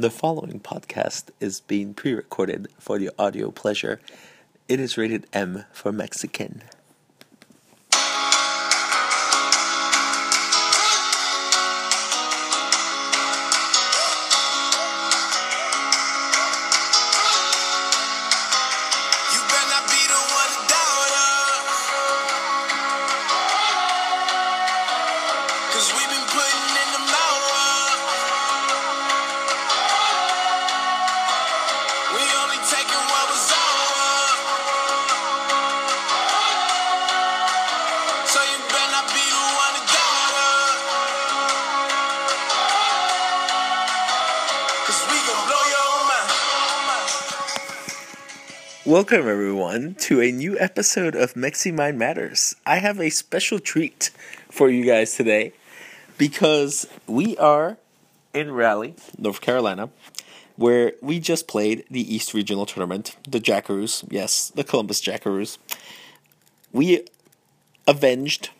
The following podcast is being pre recorded for your audio pleasure. It is rated M for Mexican. Welcome, everyone, to a new episode of Mexi Mind Matters. I have a special treat for you guys today because we are in Raleigh, North Carolina, where we just played the East Regional Tournament, the Jackaroos. Yes, the Columbus Jackaroos. We avenged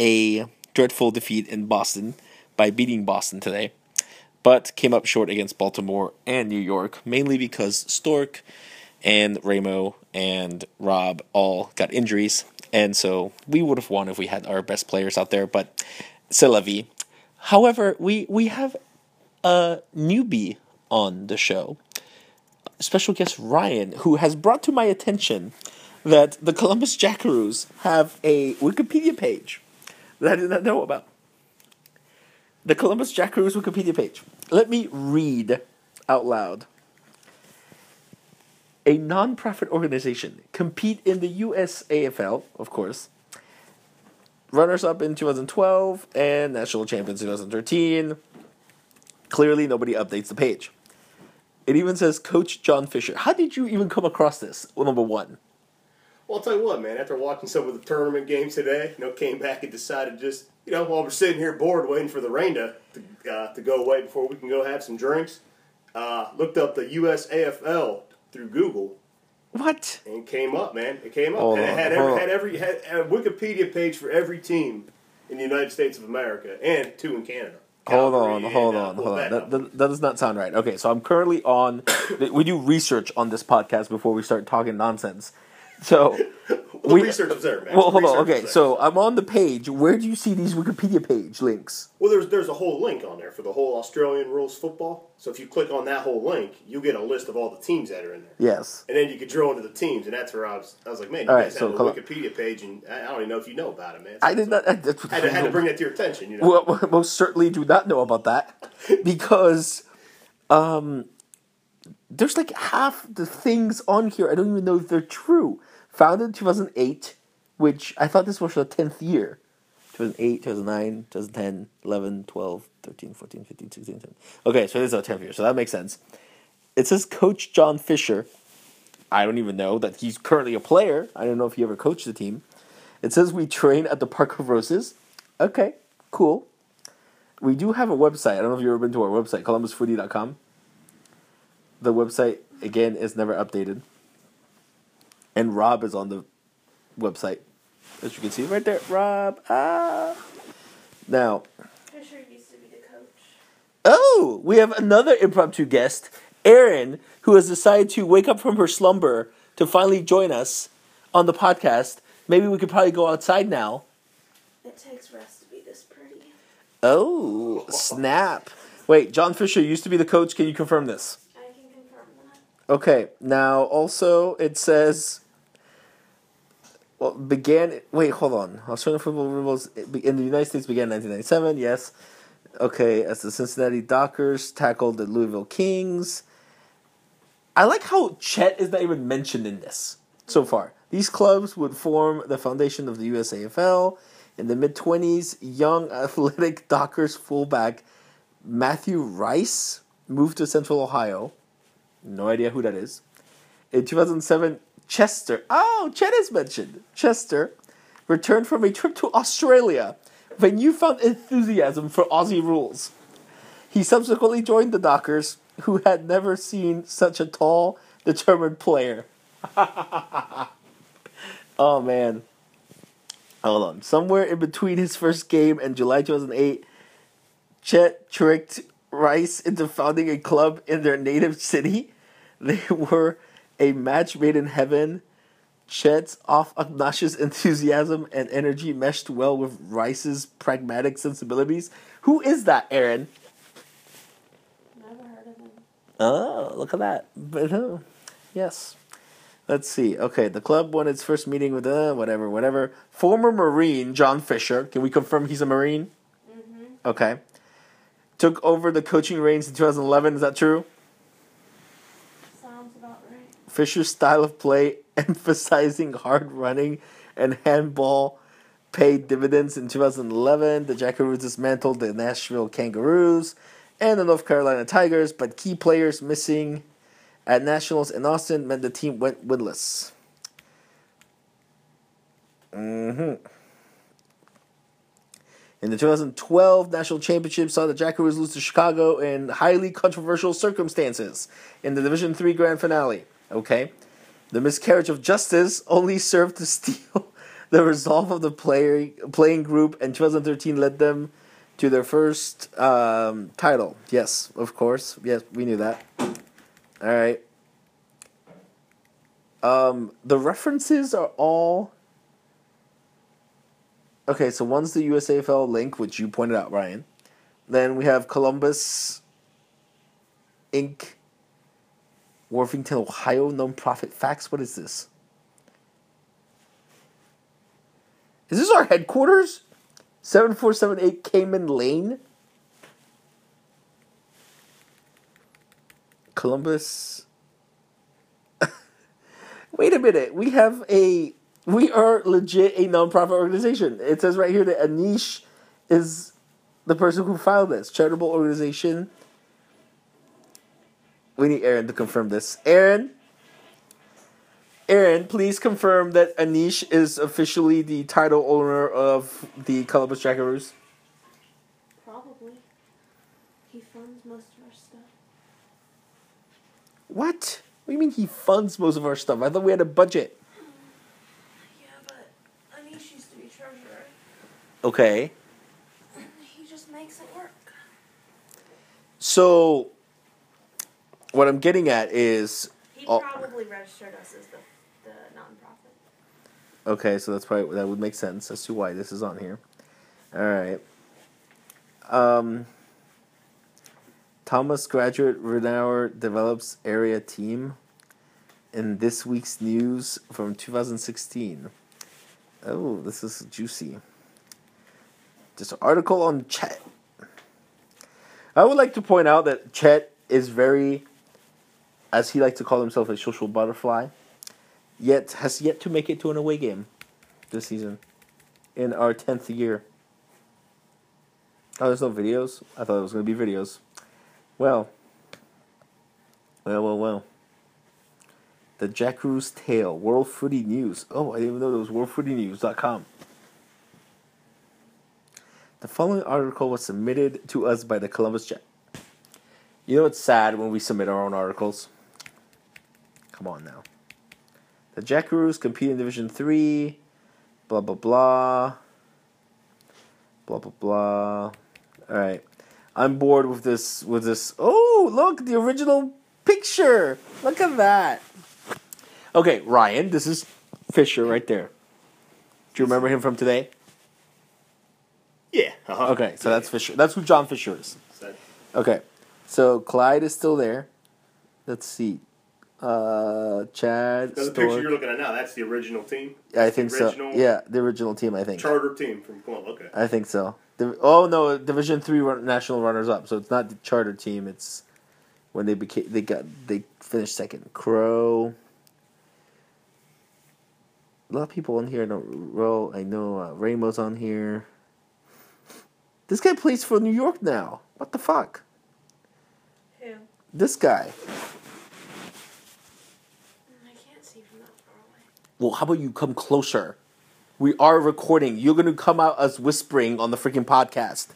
a dreadful defeat in Boston by beating Boston today, but came up short against Baltimore and New York, mainly because Stork and Ramo and Rob all got injuries, and so we would have won if we had our best players out there, but c'est la vie. However, we, we have a newbie on the show, special guest Ryan, who has brought to my attention that the Columbus Jackaroos have a Wikipedia page that I did not know about. The Columbus Jackaroos Wikipedia page. Let me read out loud. A non-profit organization compete in the USAFL, of course. Runners up in 2012 and national champions 2013. Clearly, nobody updates the page. It even says Coach John Fisher. How did you even come across this? Well, number one. Well, I'll tell you what, man. After watching some of the tournament games today, you know, came back and decided just, you know, while we're sitting here bored waiting for the rain to to, uh, to go away before we can go have some drinks, uh, looked up the USAFL through Google What? and came up, man. It came up, Hold and it had hold every, had every had a Wikipedia page for every team in the United States of America and two in Canada. Hold on, and, hold uh, on, hold on. That, that, that does not sound right. Okay, so I'm currently on. we do research on this podcast before we start talking nonsense. So, Well, we- the research was there, man. well, hold on. Okay, so I'm on the page. Where do you see these Wikipedia page links? Well, there's there's a whole link on there for the whole Australian rules football. So if you click on that whole link, you get a list of all the teams that are in there, Yes. and then you could drill into the teams, and that's where I was. I was like, man, you All right, guys so have a come on. Wikipedia page, and I I don't even know if you know about it, man. I did not. I, had to, had to bring that to your attention, you know. well, most certainly do not know about that because um, there's like half the things on here I don't even know if they're true. Founded in 2008, which I thought this was the 10th year. 2008, 2009, 2010, 11, 12, 13, 14, 15, 16, 17. Okay, so it is our 10th year, so that makes sense. It says Coach John Fisher. I don't even know that he's currently a player. I don't know if he ever coached the team. It says we train at the Park of Roses. Okay, cool. We do have a website. I don't know if you've ever been to our website, columbusfooty.com. The website, again, is never updated. And Rob is on the website. As you can see right there. Rob. Ah. Now, Fisher used to be the coach. oh, we have another impromptu guest, Erin, who has decided to wake up from her slumber to finally join us on the podcast. Maybe we could probably go outside now. It takes rest to be this pretty. Oh, snap. Wait, John Fisher used to be the coach. Can you confirm this? I can confirm that. Okay, now also it says. Well, began. Wait, hold on. Australian football rules in the United States began in 1997. Yes. Okay, as the Cincinnati Dockers tackled the Louisville Kings. I like how Chet is not even mentioned in this so far. These clubs would form the foundation of the USAFL. In the mid 20s, young athletic Dockers fullback Matthew Rice moved to Central Ohio. No idea who that is. In 2007, Chester, oh, Chet is mentioned. Chester returned from a trip to Australia a newfound enthusiasm for Aussie rules. He subsequently joined the Dockers, who had never seen such a tall, determined player. oh, man. Hold on. Somewhere in between his first game and July 2008, Chet tricked Rice into founding a club in their native city. They were a match made in heaven. Chet's off obnoxious enthusiasm and energy meshed well with Rice's pragmatic sensibilities. Who is that, Aaron? Never heard of him. Oh, look at that. But uh, yes. Let's see. Okay, the club won its first meeting with uh whatever, whatever. Former Marine John Fisher. Can we confirm he's a Marine? Mm-hmm. Okay. Took over the coaching reins in 2011. Is that true? Fisher's style of play, emphasizing hard running and handball, paid dividends in 2011. The Jackaroos dismantled the Nashville Kangaroos and the North Carolina Tigers, but key players missing at Nationals in Austin meant the team went winless. hmm In the 2012 National Championship, saw the Jackaroos lose to Chicago in highly controversial circumstances in the Division Three Grand Finale. Okay, the miscarriage of justice only served to steel the resolve of the player playing group, and 2013 led them to their first um, title. Yes, of course. Yes, we knew that. All right. Um, the references are all okay. So one's the USAFL link, which you pointed out, Ryan. Then we have Columbus Inc. Worthington, Ohio nonprofit facts. What is this? Is this our headquarters? 7478 Cayman Lane? Columbus. Wait a minute. We have a. We are legit a nonprofit organization. It says right here that Anish is the person who filed this. Charitable organization. We need Aaron to confirm this. Aaron? Aaron, please confirm that Anish is officially the title owner of the Columbus Jackaroos. Probably. He funds most of our stuff. What? What do you mean he funds most of our stuff? I thought we had a budget. Yeah, but Anish used to be treasurer. Okay. He just makes it work. So, what I'm getting at is. He probably registered us as the, the nonprofit. Okay, so that's probably that would make sense as to why this is on here. All right. Um, Thomas graduate Renauer develops area team. In this week's news from 2016. Oh, this is juicy. Just an article on Chet. I would like to point out that Chet is very, as he likes to call himself, a social butterfly yet has yet to make it to an away game this season in our 10th year. Oh, there's no videos? I thought it was going to be videos. Well, well, well, well. The Jackaroo's Tale, World Footy News. Oh, I didn't even know it was worldfootynews.com. The following article was submitted to us by the Columbus Jack. You know it's sad when we submit our own articles? Come on now. The Jackaroos compete in Division Three. Blah blah blah. Blah blah blah. All right, I'm bored with this. With this. Oh, look, the original picture. Look at that. Okay, Ryan, this is Fisher right there. Do you remember him from today? Yeah. Uh-huh. Okay, so that's Fisher. That's who John Fisher is. Okay, so Clyde is still there. Let's see. Uh, Chad. Now, the Stork. picture you're looking at now, that's the original team. I think so. original Yeah, the original team. I think. Charter team from Columbus. Okay. I think so. The, oh no, Division Three run, national runners up. So it's not the charter team. It's when they became they got they finished second. Crow. A lot of people on here. I don't roll. I know uh, Rainbow's on here. This guy plays for New York now. What the fuck? Who? This guy. I can't see from that far away. Well, how about you come closer? We are recording. You're gonna come out as whispering on the freaking podcast.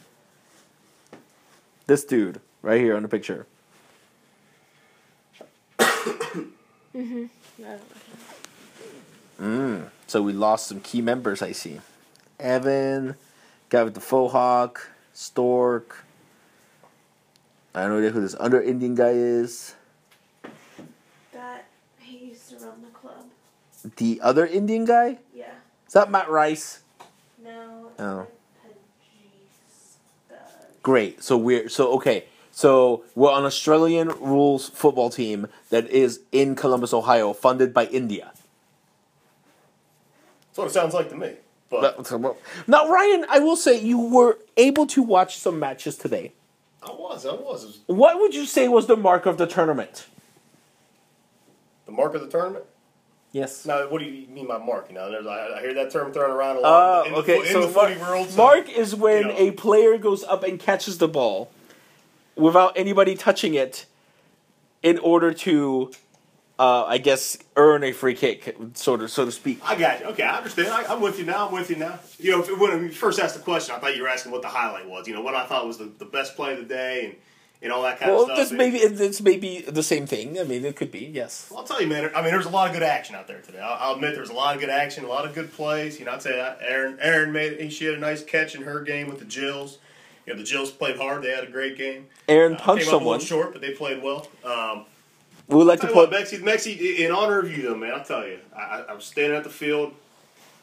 This dude right here on the picture. Mm. So we lost some key members. I see. Evan, guy with the faux hawk, Stork. I don't know who this other Indian guy is. That he used to run the. The other Indian guy? Yeah. Is that Matt Rice? No. Oh. Great. So we're so okay. So we're an Australian rules football team that is in Columbus, Ohio, funded by India. That's what it sounds like to me. But Now, Ryan, I will say you were able to watch some matches today. I was, I was What would you say was the mark of the tournament? the mark of the tournament. Yes. Now, what do you mean by mark? You know, there's, I, I hear that term thrown around a Uh, lot in okay, in so the footy world. so- mark is when you know. a player goes up and catches the ball without anybody touching it in order to, uh, I guess, earn a free kick, sort of, so to speak. I got you. Okay, I understand. I, I'm with you now. I'm with you now. You know, if, when you first asked the question, I thought you were asking what the highlight was. You know, what I thought was the, the best play of the day and, and all that kind Well, of stuff. that's And- maybe it's maybe the same thing. I mean, it could be. Yes. Well, I'll tell you, man. I mean, there's a lot of good action out there today. I'll, I'll admit there's a lot of good action, a lot of good plays. You know, I'd say uh, Aaron, Aaron made he she had a nice catch in her game with the Jills. You know, the Jills played hard. They had a great game. Aaron Uh, punched someone. short, but they played well. Um, We would like to Tell you what, put. Mexi, Mexi, in honor of you, though, man, I'll tell you. I, I- was standing at the field.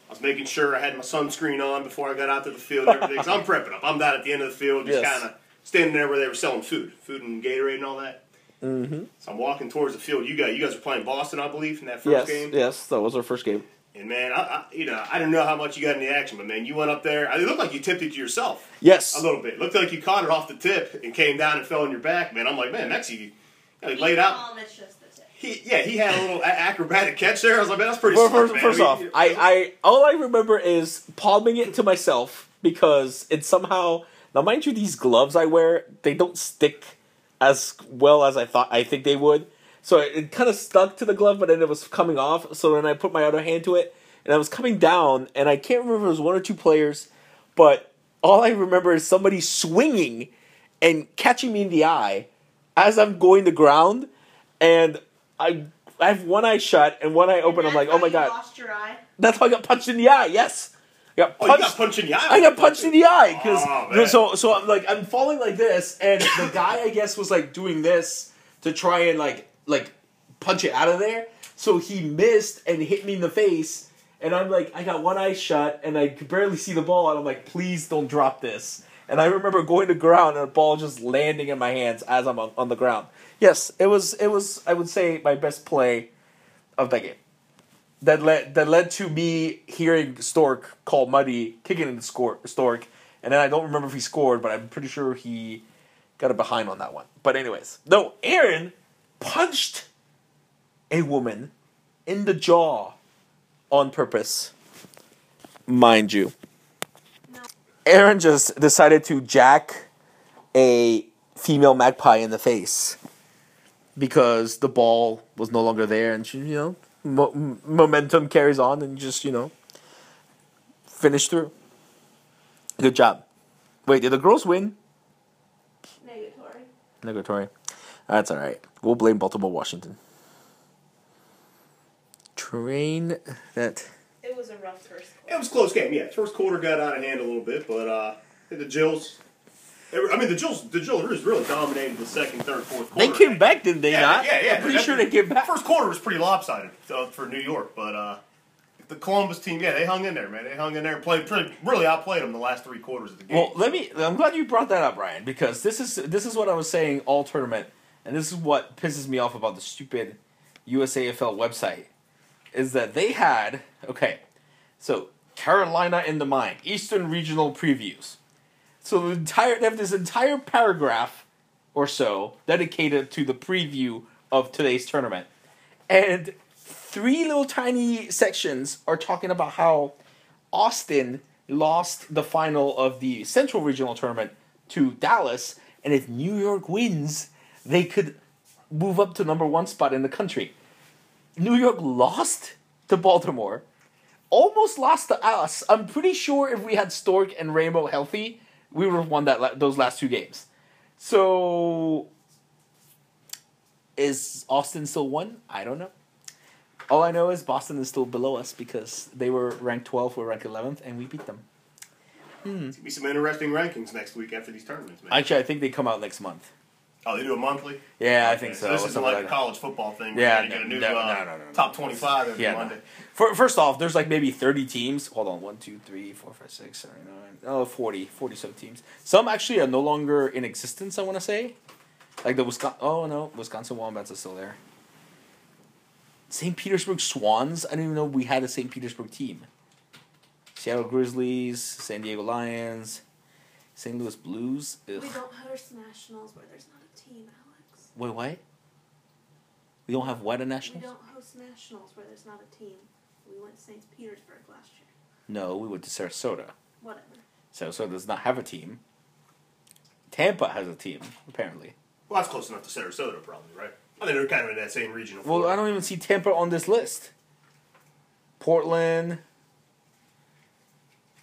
I was making sure I had my sunscreen on before I got out to the field and everything. I'm prepping up. I'm down at the end of the field, just Yes. kind of standing there where they were selling food, food and Gatorade and all that. Mm-hmm. So I'm walking towards the field. You guys, you guys were playing Boston, I believe, in that first Yes. game. Yes. That was our first game. And man, I, I, you know, I didn't know how much you got in the action, but man, you went up there. It looked like you tipped it to yourself Yes. a little bit. It looked like you caught it off the tip and came down and fell on your back, man. I'm like, man, Mexi, you know, he laid out. Mom, it's just the tip. He, yeah, he had a little acrobatic catch there. I was like, man, that's pretty Well, smart, first, man. first mean, off, you- I, I all I remember is palming it to myself because it somehow now mind you these gloves I wear they don't stick as well as I thought I think they would. So it, it kind of stuck to the glove, but then it was coming off. So then I put my other hand to it, and I was coming down, and I can't remember if it was one or two players, but all I remember is somebody swinging and catching me in the eye as I'm going to ground, and I I have one eye shut and one eye open. I'm like, oh my you god, Lost your eye. that's how I got punched in the eye. Yes, I got Oh, punched. you got punched in the eye. I got punched in the eye because Oh, so so I'm like I'm falling like this, and the guy I guess was like doing this to try and like like punch it out of there. So he missed and hit me in the face, and I'm like I got one eye shut and I could barely see the ball, and I'm like please don't drop this. And I remember going to ground and the ball just landing in my hands as I'm on, on the ground. Yes, it was it was I would say my best play of that game that led that led to me hearing Stork call Muddy kicking in score Stork, and then I don't remember if he scored, but I'm pretty sure he got a behind on that one. But anyways, no, Aaron punched a woman in the jaw on purpose, mind you. Aaron just decided to jack a female magpie in the face because the ball was no longer there, and she, you know, mo- momentum carries on, and just you know, finish through. Good job. Wait, did the girls win? Negatory. Negatory. That's all right. We'll blame Baltimore, Washington. Train that. It was a rough first It was a close game. Yeah, first quarter got out of hand a little bit, but uh, the Jills. I mean, the Jills, the Jills really dominated the second, third, fourth quarter. They came back, didn't they Yeah, not? yeah, yeah. I'm pretty sure they came back. First quarter was pretty lopsided uh, for New York, but uh, the Columbus team, yeah, they hung in there, man. They hung in there and played pretty, really outplayed them the last three quarters of the game. Well, let me. I'm glad you brought that up, Ryan, because this is this is what I was saying all tournament, and this is what pisses me off about the stupid USAFL website, is that they had okay, so Carolina in the mind, Eastern Regional previews. So the entire they have this entire paragraph or so dedicated to the preview of today's tournament, and three little tiny sections are talking about how Austin lost the final of the Central Regional Tournament to Dallas, and if New York wins, they could move up to number one spot in the country. New York lost to Baltimore, almost lost to us. I'm pretty sure if we had Stork and Rainbow healthy, we would have won that la- those last two games. So, is Austin still one? I don't know. All I know is Boston is still below us because they were ranked 12, we're ranked 11th, and we beat them. It's gonna be some interesting rankings next week after these tournaments, man. Actually, I think they come out next month. Oh, they do a monthly. Yeah, I think so. this isn't like like a college football thing. Where Yeah, you get a new no, uh, no, no, no, top no. twenty-five every Yeah. Monday. First off, there's like maybe 30 teams. Hold on. 1, 2, 3, 4, 5, 6, 7, 9. Oh, 40. 40 some teams. Some actually are no longer in existence, I want to say. Like the Wisconsin. Oh, no. Wisconsin Wombats are still there. St. Petersburg Swans. I didn't even know we had a St. Petersburg team. Seattle Grizzlies, San Diego Lions, St. Louis Blues. Ugh. We don't host nationals where there's not a team, Alex. Wait, what? We don't have what a nationals? We don't host nationals where there's not a team. We went to St. Petersburg last year. No, we went to Sarasota. Whatever. Sarasota does not have a team. Tampa has a team, apparently. Well, that's close enough to Sarasota, probably, right? I think they're kind of in that same region. Well, Florida. I don't even see Tampa on this list. Portland,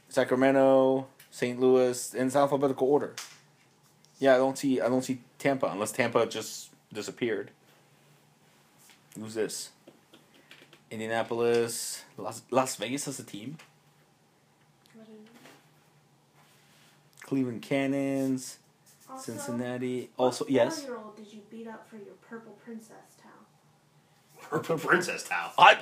Sacramento, St. Louis, in alphabetical order. Yeah, I don't see I don't see Tampa unless Tampa just disappeared. Who's this? Indianapolis, Las, Las Vegas has a team. I don't know. Cleveland Cannons, Also, Cincinnati. Also, yes. did you beat up for your purple princess towel? Purple princess towel. I,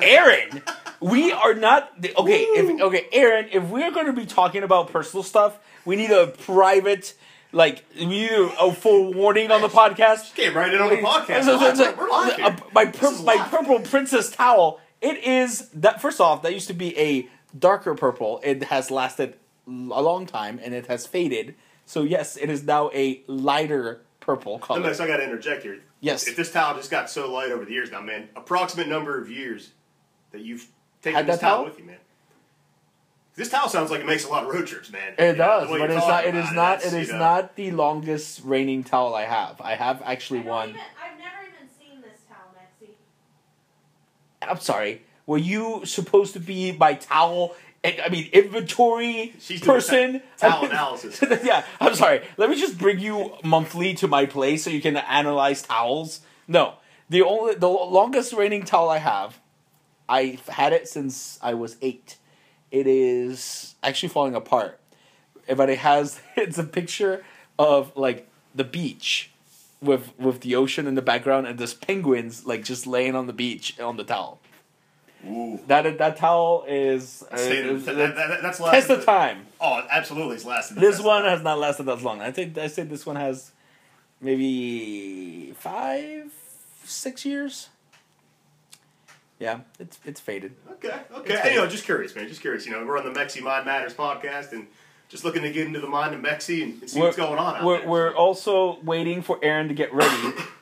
Aaron, we are not okay. If okay, Aaron, if we're going to be talking about personal stuff, we need a private, like, we need a, a full warning on the podcast. Came right in on the podcast. So- so- so- We're uh, my pur- my purple princess towel. It is that. First off, that used to be a darker purple. It has lasted a long time and it has faded. So yes, it is now a lighter purple color. Unless I got to interject here. Yes. If this towel just got so light over the years now, man, approximate number of years that you've taken Had this that towel, towel? with you, man. This towel sounds like it makes a lot of road trips, man. It You does, the way but you're it's not. It is not. It is you know, not the longest reigning towel I have. I have actually I one. Even, I've never even seen this towel, Mexi. I'm sorry. Were you supposed to be my towel? I mean, inventory She's person. ta- towel analysis. yeah, I'm sorry. Let me just bring you monthly to my place so you can analyze towels. No, the only the longest reigning towel I have, I've had it since I was eight. It is actually falling apart, but it has it's a picture of like the beach with with the ocean in the background and there's penguins like just laying on the beach on the towel. Ooh. That that towel is, uh, is- that- is- that- that- that's test of time. Oh, absolutely, it's lasted. This one has not lasted that long. I think I say this one has maybe five, six years. Yeah, it's it's faded. Okay, okay. you know, just curious, man. Just curious. You know, we're on the Mexi Mind Matters podcast and just looking to get into the mind of Mexi and, see what's going on we're, there. we're also waiting for Aaron to get ready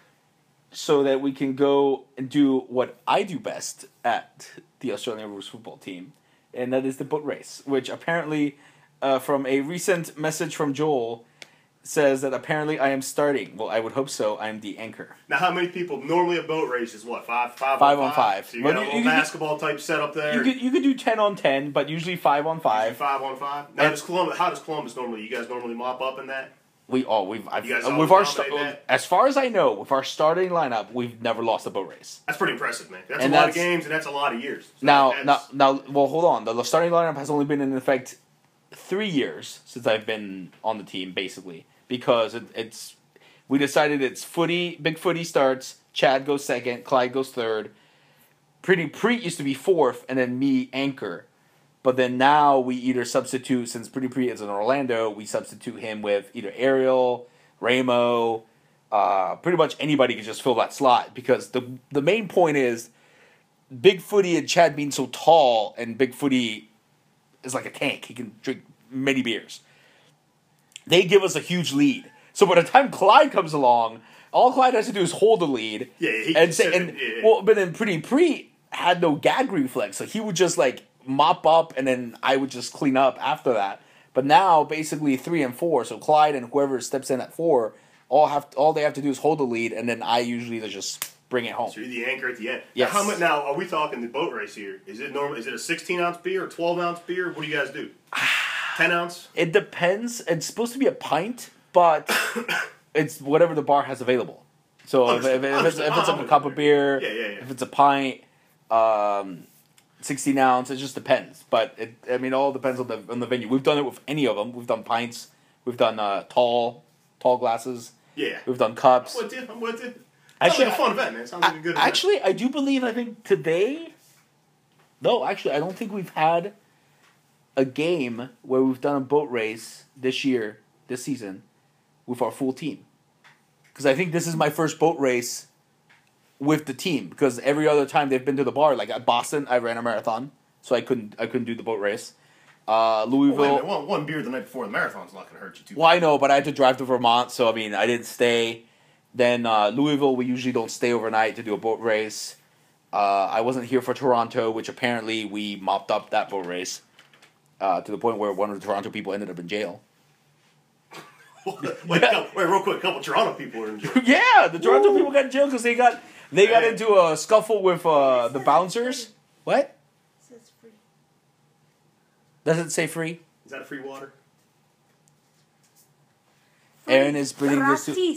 so that we can go and do what I do best at the Australian Rules football team, and that is the boat race, which apparently, uh, from a recent message from Joel, says that apparently I am starting. Well, I would hope so. I'm the anchor. Now, how many people normally a boat race is what five, five, Five on on five. So you Well, got a little you basketball type setup there. You could you could do ten on ten, but usually five on five. five. five on five. Now, And- does Columbus? How does Columbus normally? You guys normally mop up in that? We all we've I've, You guys uh, our that? as far as I know with our starting lineup, we've never lost a boat race. That's pretty impressive, man. That's And a lot of games and that's a lot of years. So Now, now, now, well, hold on. The, the starting lineup has only been in effect three years since I've been on the team, basically, because it, it's we decided it's footy, big footy starts. Chad goes second, Clyde goes third. Pretty Preet used to be fourth, and then me anchor. But then now we either substitute since Pretty Preet is in Orlando, we substitute him with either Ariel, Ramo, uh, pretty much anybody can just fill that slot because the the main point is Big Footy and Chad being so tall, and Big Footy is like a tank. He can drink many beers. They give us a huge lead. So by the time Clyde comes along, all Clyde has to do is hold the lead. Yeah, he and say, and yeah. well, but then Pretty Pre had no gag reflex, so he would just like mop up, and then I would just clean up after that. But now, basically three and four, so Clyde and whoever steps in at four, all have all they have to do is hold the lead, and then I usually just bring it home. So you're the anchor at the end. Yes. Now, how much? Now, are we talking the boat race here? Is it normal? Is it a 16 ounce beer or 12 ounce beer? What do you guys do? 10 ounce. It depends. It's supposed to be a pint, but it's whatever the bar has available. So if, if, if it's, if it's a cup of beer, Yeah, yeah, yeah. if it's a pint, um, sixteen ounce, it just depends. But it, I mean, it all depends on the on the venue. We've done it with any of them. We've done pints. We've done uh, tall, tall glasses. Yeah. We've done cups. I'm with you. I'm with you. Actually, like a fun event, man. Sounds like a good event. actually, I do believe. I think today. No, actually, I don't think we've had a game where we've done a boat race this year, this season, with our full team. Because I think this is my first boat race with the team. Because every other time they've been to the bar, like at Boston, I ran a marathon, so I couldn't. I couldn't do the boat race. Uh, Well, Louisville. minute, one, one beer the night before the marathon's not going to hurt you too Well, I know, but I had to drive to Vermont, so I mean, I didn't stay. Then uh, Louisville, we usually don't stay overnight to do a boat race. Uh, I wasn't here for Toronto, which apparently we mopped up that boat race uh, to the point where one of the Toronto people ended up in jail. wait, wait, wait, real quick. A couple Toronto people are in jail. yeah, the Toronto people got in jail because they got they got into a scuffle with uh, the bouncers. What It says free. does it say free? Is that a free water? Aaron is bringing this to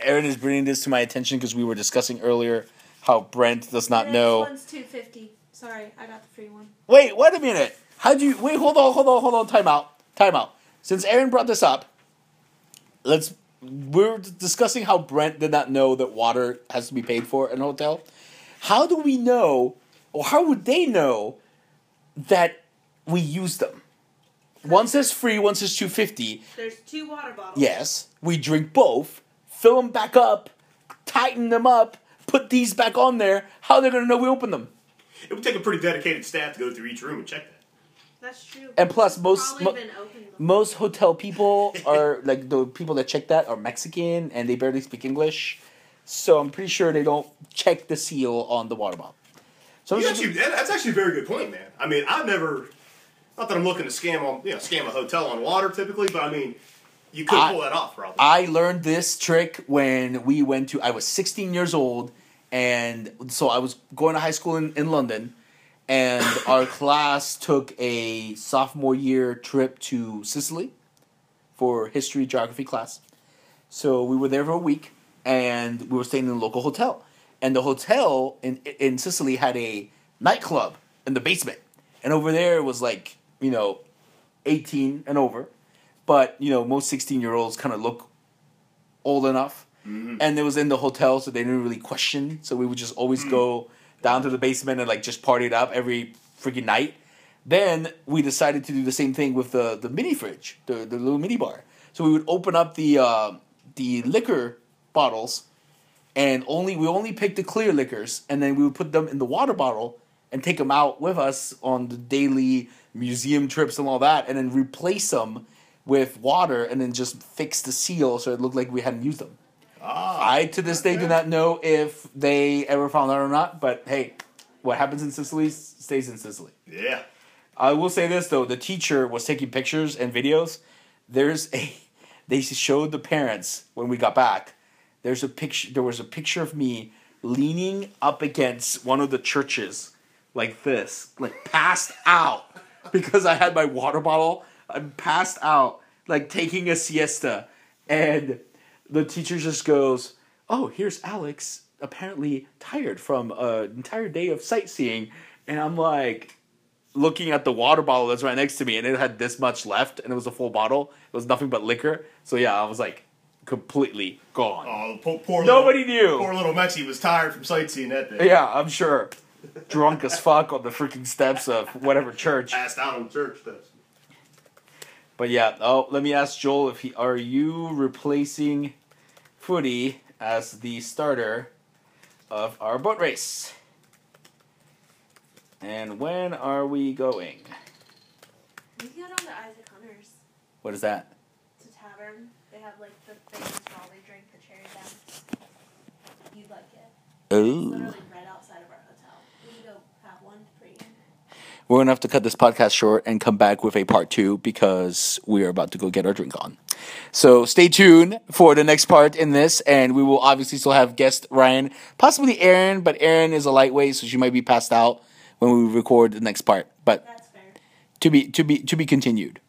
Aaron is bringing this to my attention because we were discussing earlier how Brent does not The know. Next one's two fifty. Sorry, I got the free one. Wait, wait a minute. How'd you wait? Hold on, hold on, hold on. Time out. Time out. Since Aaron brought this up, let's. We're discussing how Brent did not know that water has to be paid for in a hotel. How do we know, or how would they know that we use them? One says free, one says two fifty. There's two water bottles. Yes, we drink both, fill them back up, tighten them up, put these back on there. How they're they gonna know we open them? It would take a pretty dedicated staff to go through each room and check that. That's true. And plus, most mo- been opened before. most hotel people are like the people that check that are Mexican and they barely speak English, so I'm pretty sure they don't check the seal on the water bottle. So I'm You actually, that- that's actually a very good point, man. I mean, I've never, not that I'm looking to scam on, you know, scam a hotel on water typically, but I mean, you could I- pull that off, probably. I learned this trick when we went to. I was 16 years old, and so I was going to high school in, in London, and our class took a sophomore year trip to Sicily for history geography class. So we were there for a week, and we were staying in a local hotel. And the hotel in in Sicily had a nightclub in the basement, and over there was like you know, 18 and over. But you know most 16 year olds kind of look old enough. Mm-hmm. And it was in the hotel so they didn't really question. So we would just always mm. go down to the basement and like just party it up every freaking night. Then we decided to do the same thing with the the mini fridge the, the little mini bar. So we would open up the uh, the liquor bottles and only we only picked the clear liquors and then we would put them in the water bottle and take them out with us on the daily museum trips and all that and then replace them with water and then just fix the seal so it looked like we hadn't used them ah, i to this day do not know if they ever found out or not but hey what happens in sicily stays in sicily yeah. I will say this though: the teacher was taking pictures and videos. There's a, they showed the parents when we got back. There's a picture. There was a picture of me leaning up against one of the churches, like this, like passed out, because I had my water bottle. I'm passed out, like taking a siesta, and the teacher just goes, "Oh, here's Alex, apparently tired from an entire day of sightseeing," and I'm like looking at the water bottle that's right next to me, and it had this much left, and it was a full bottle. It was nothing but liquor. So yeah, I was like completely gone. Oh, poor, poor Nobody little, knew. Poor little Mexi was tired from sightseeing that day. Yeah, I'm sure. Drunk as fuck on the freaking steps of whatever church. Passed out on church steps. But yeah, oh, let me ask Joel if he are you replacing Footy as the starter of our boat race? And when are we going? We can go down to Isaac Hunter's. What is that? It's a tavern. They have like the famous strawberry drink, the cherry bounce. You'd like it. It's Oh. literally right outside of our hotel. We can go have one for you. We're gonna have to cut this podcast short and come back with a part two because we are about to go get our drink on. So stay tuned for the next part in this, and we will obviously still have guest Ryan, possibly Aaron, but Aaron is a lightweight, so she might be passed out when we record the next part. But to be to be to be continued.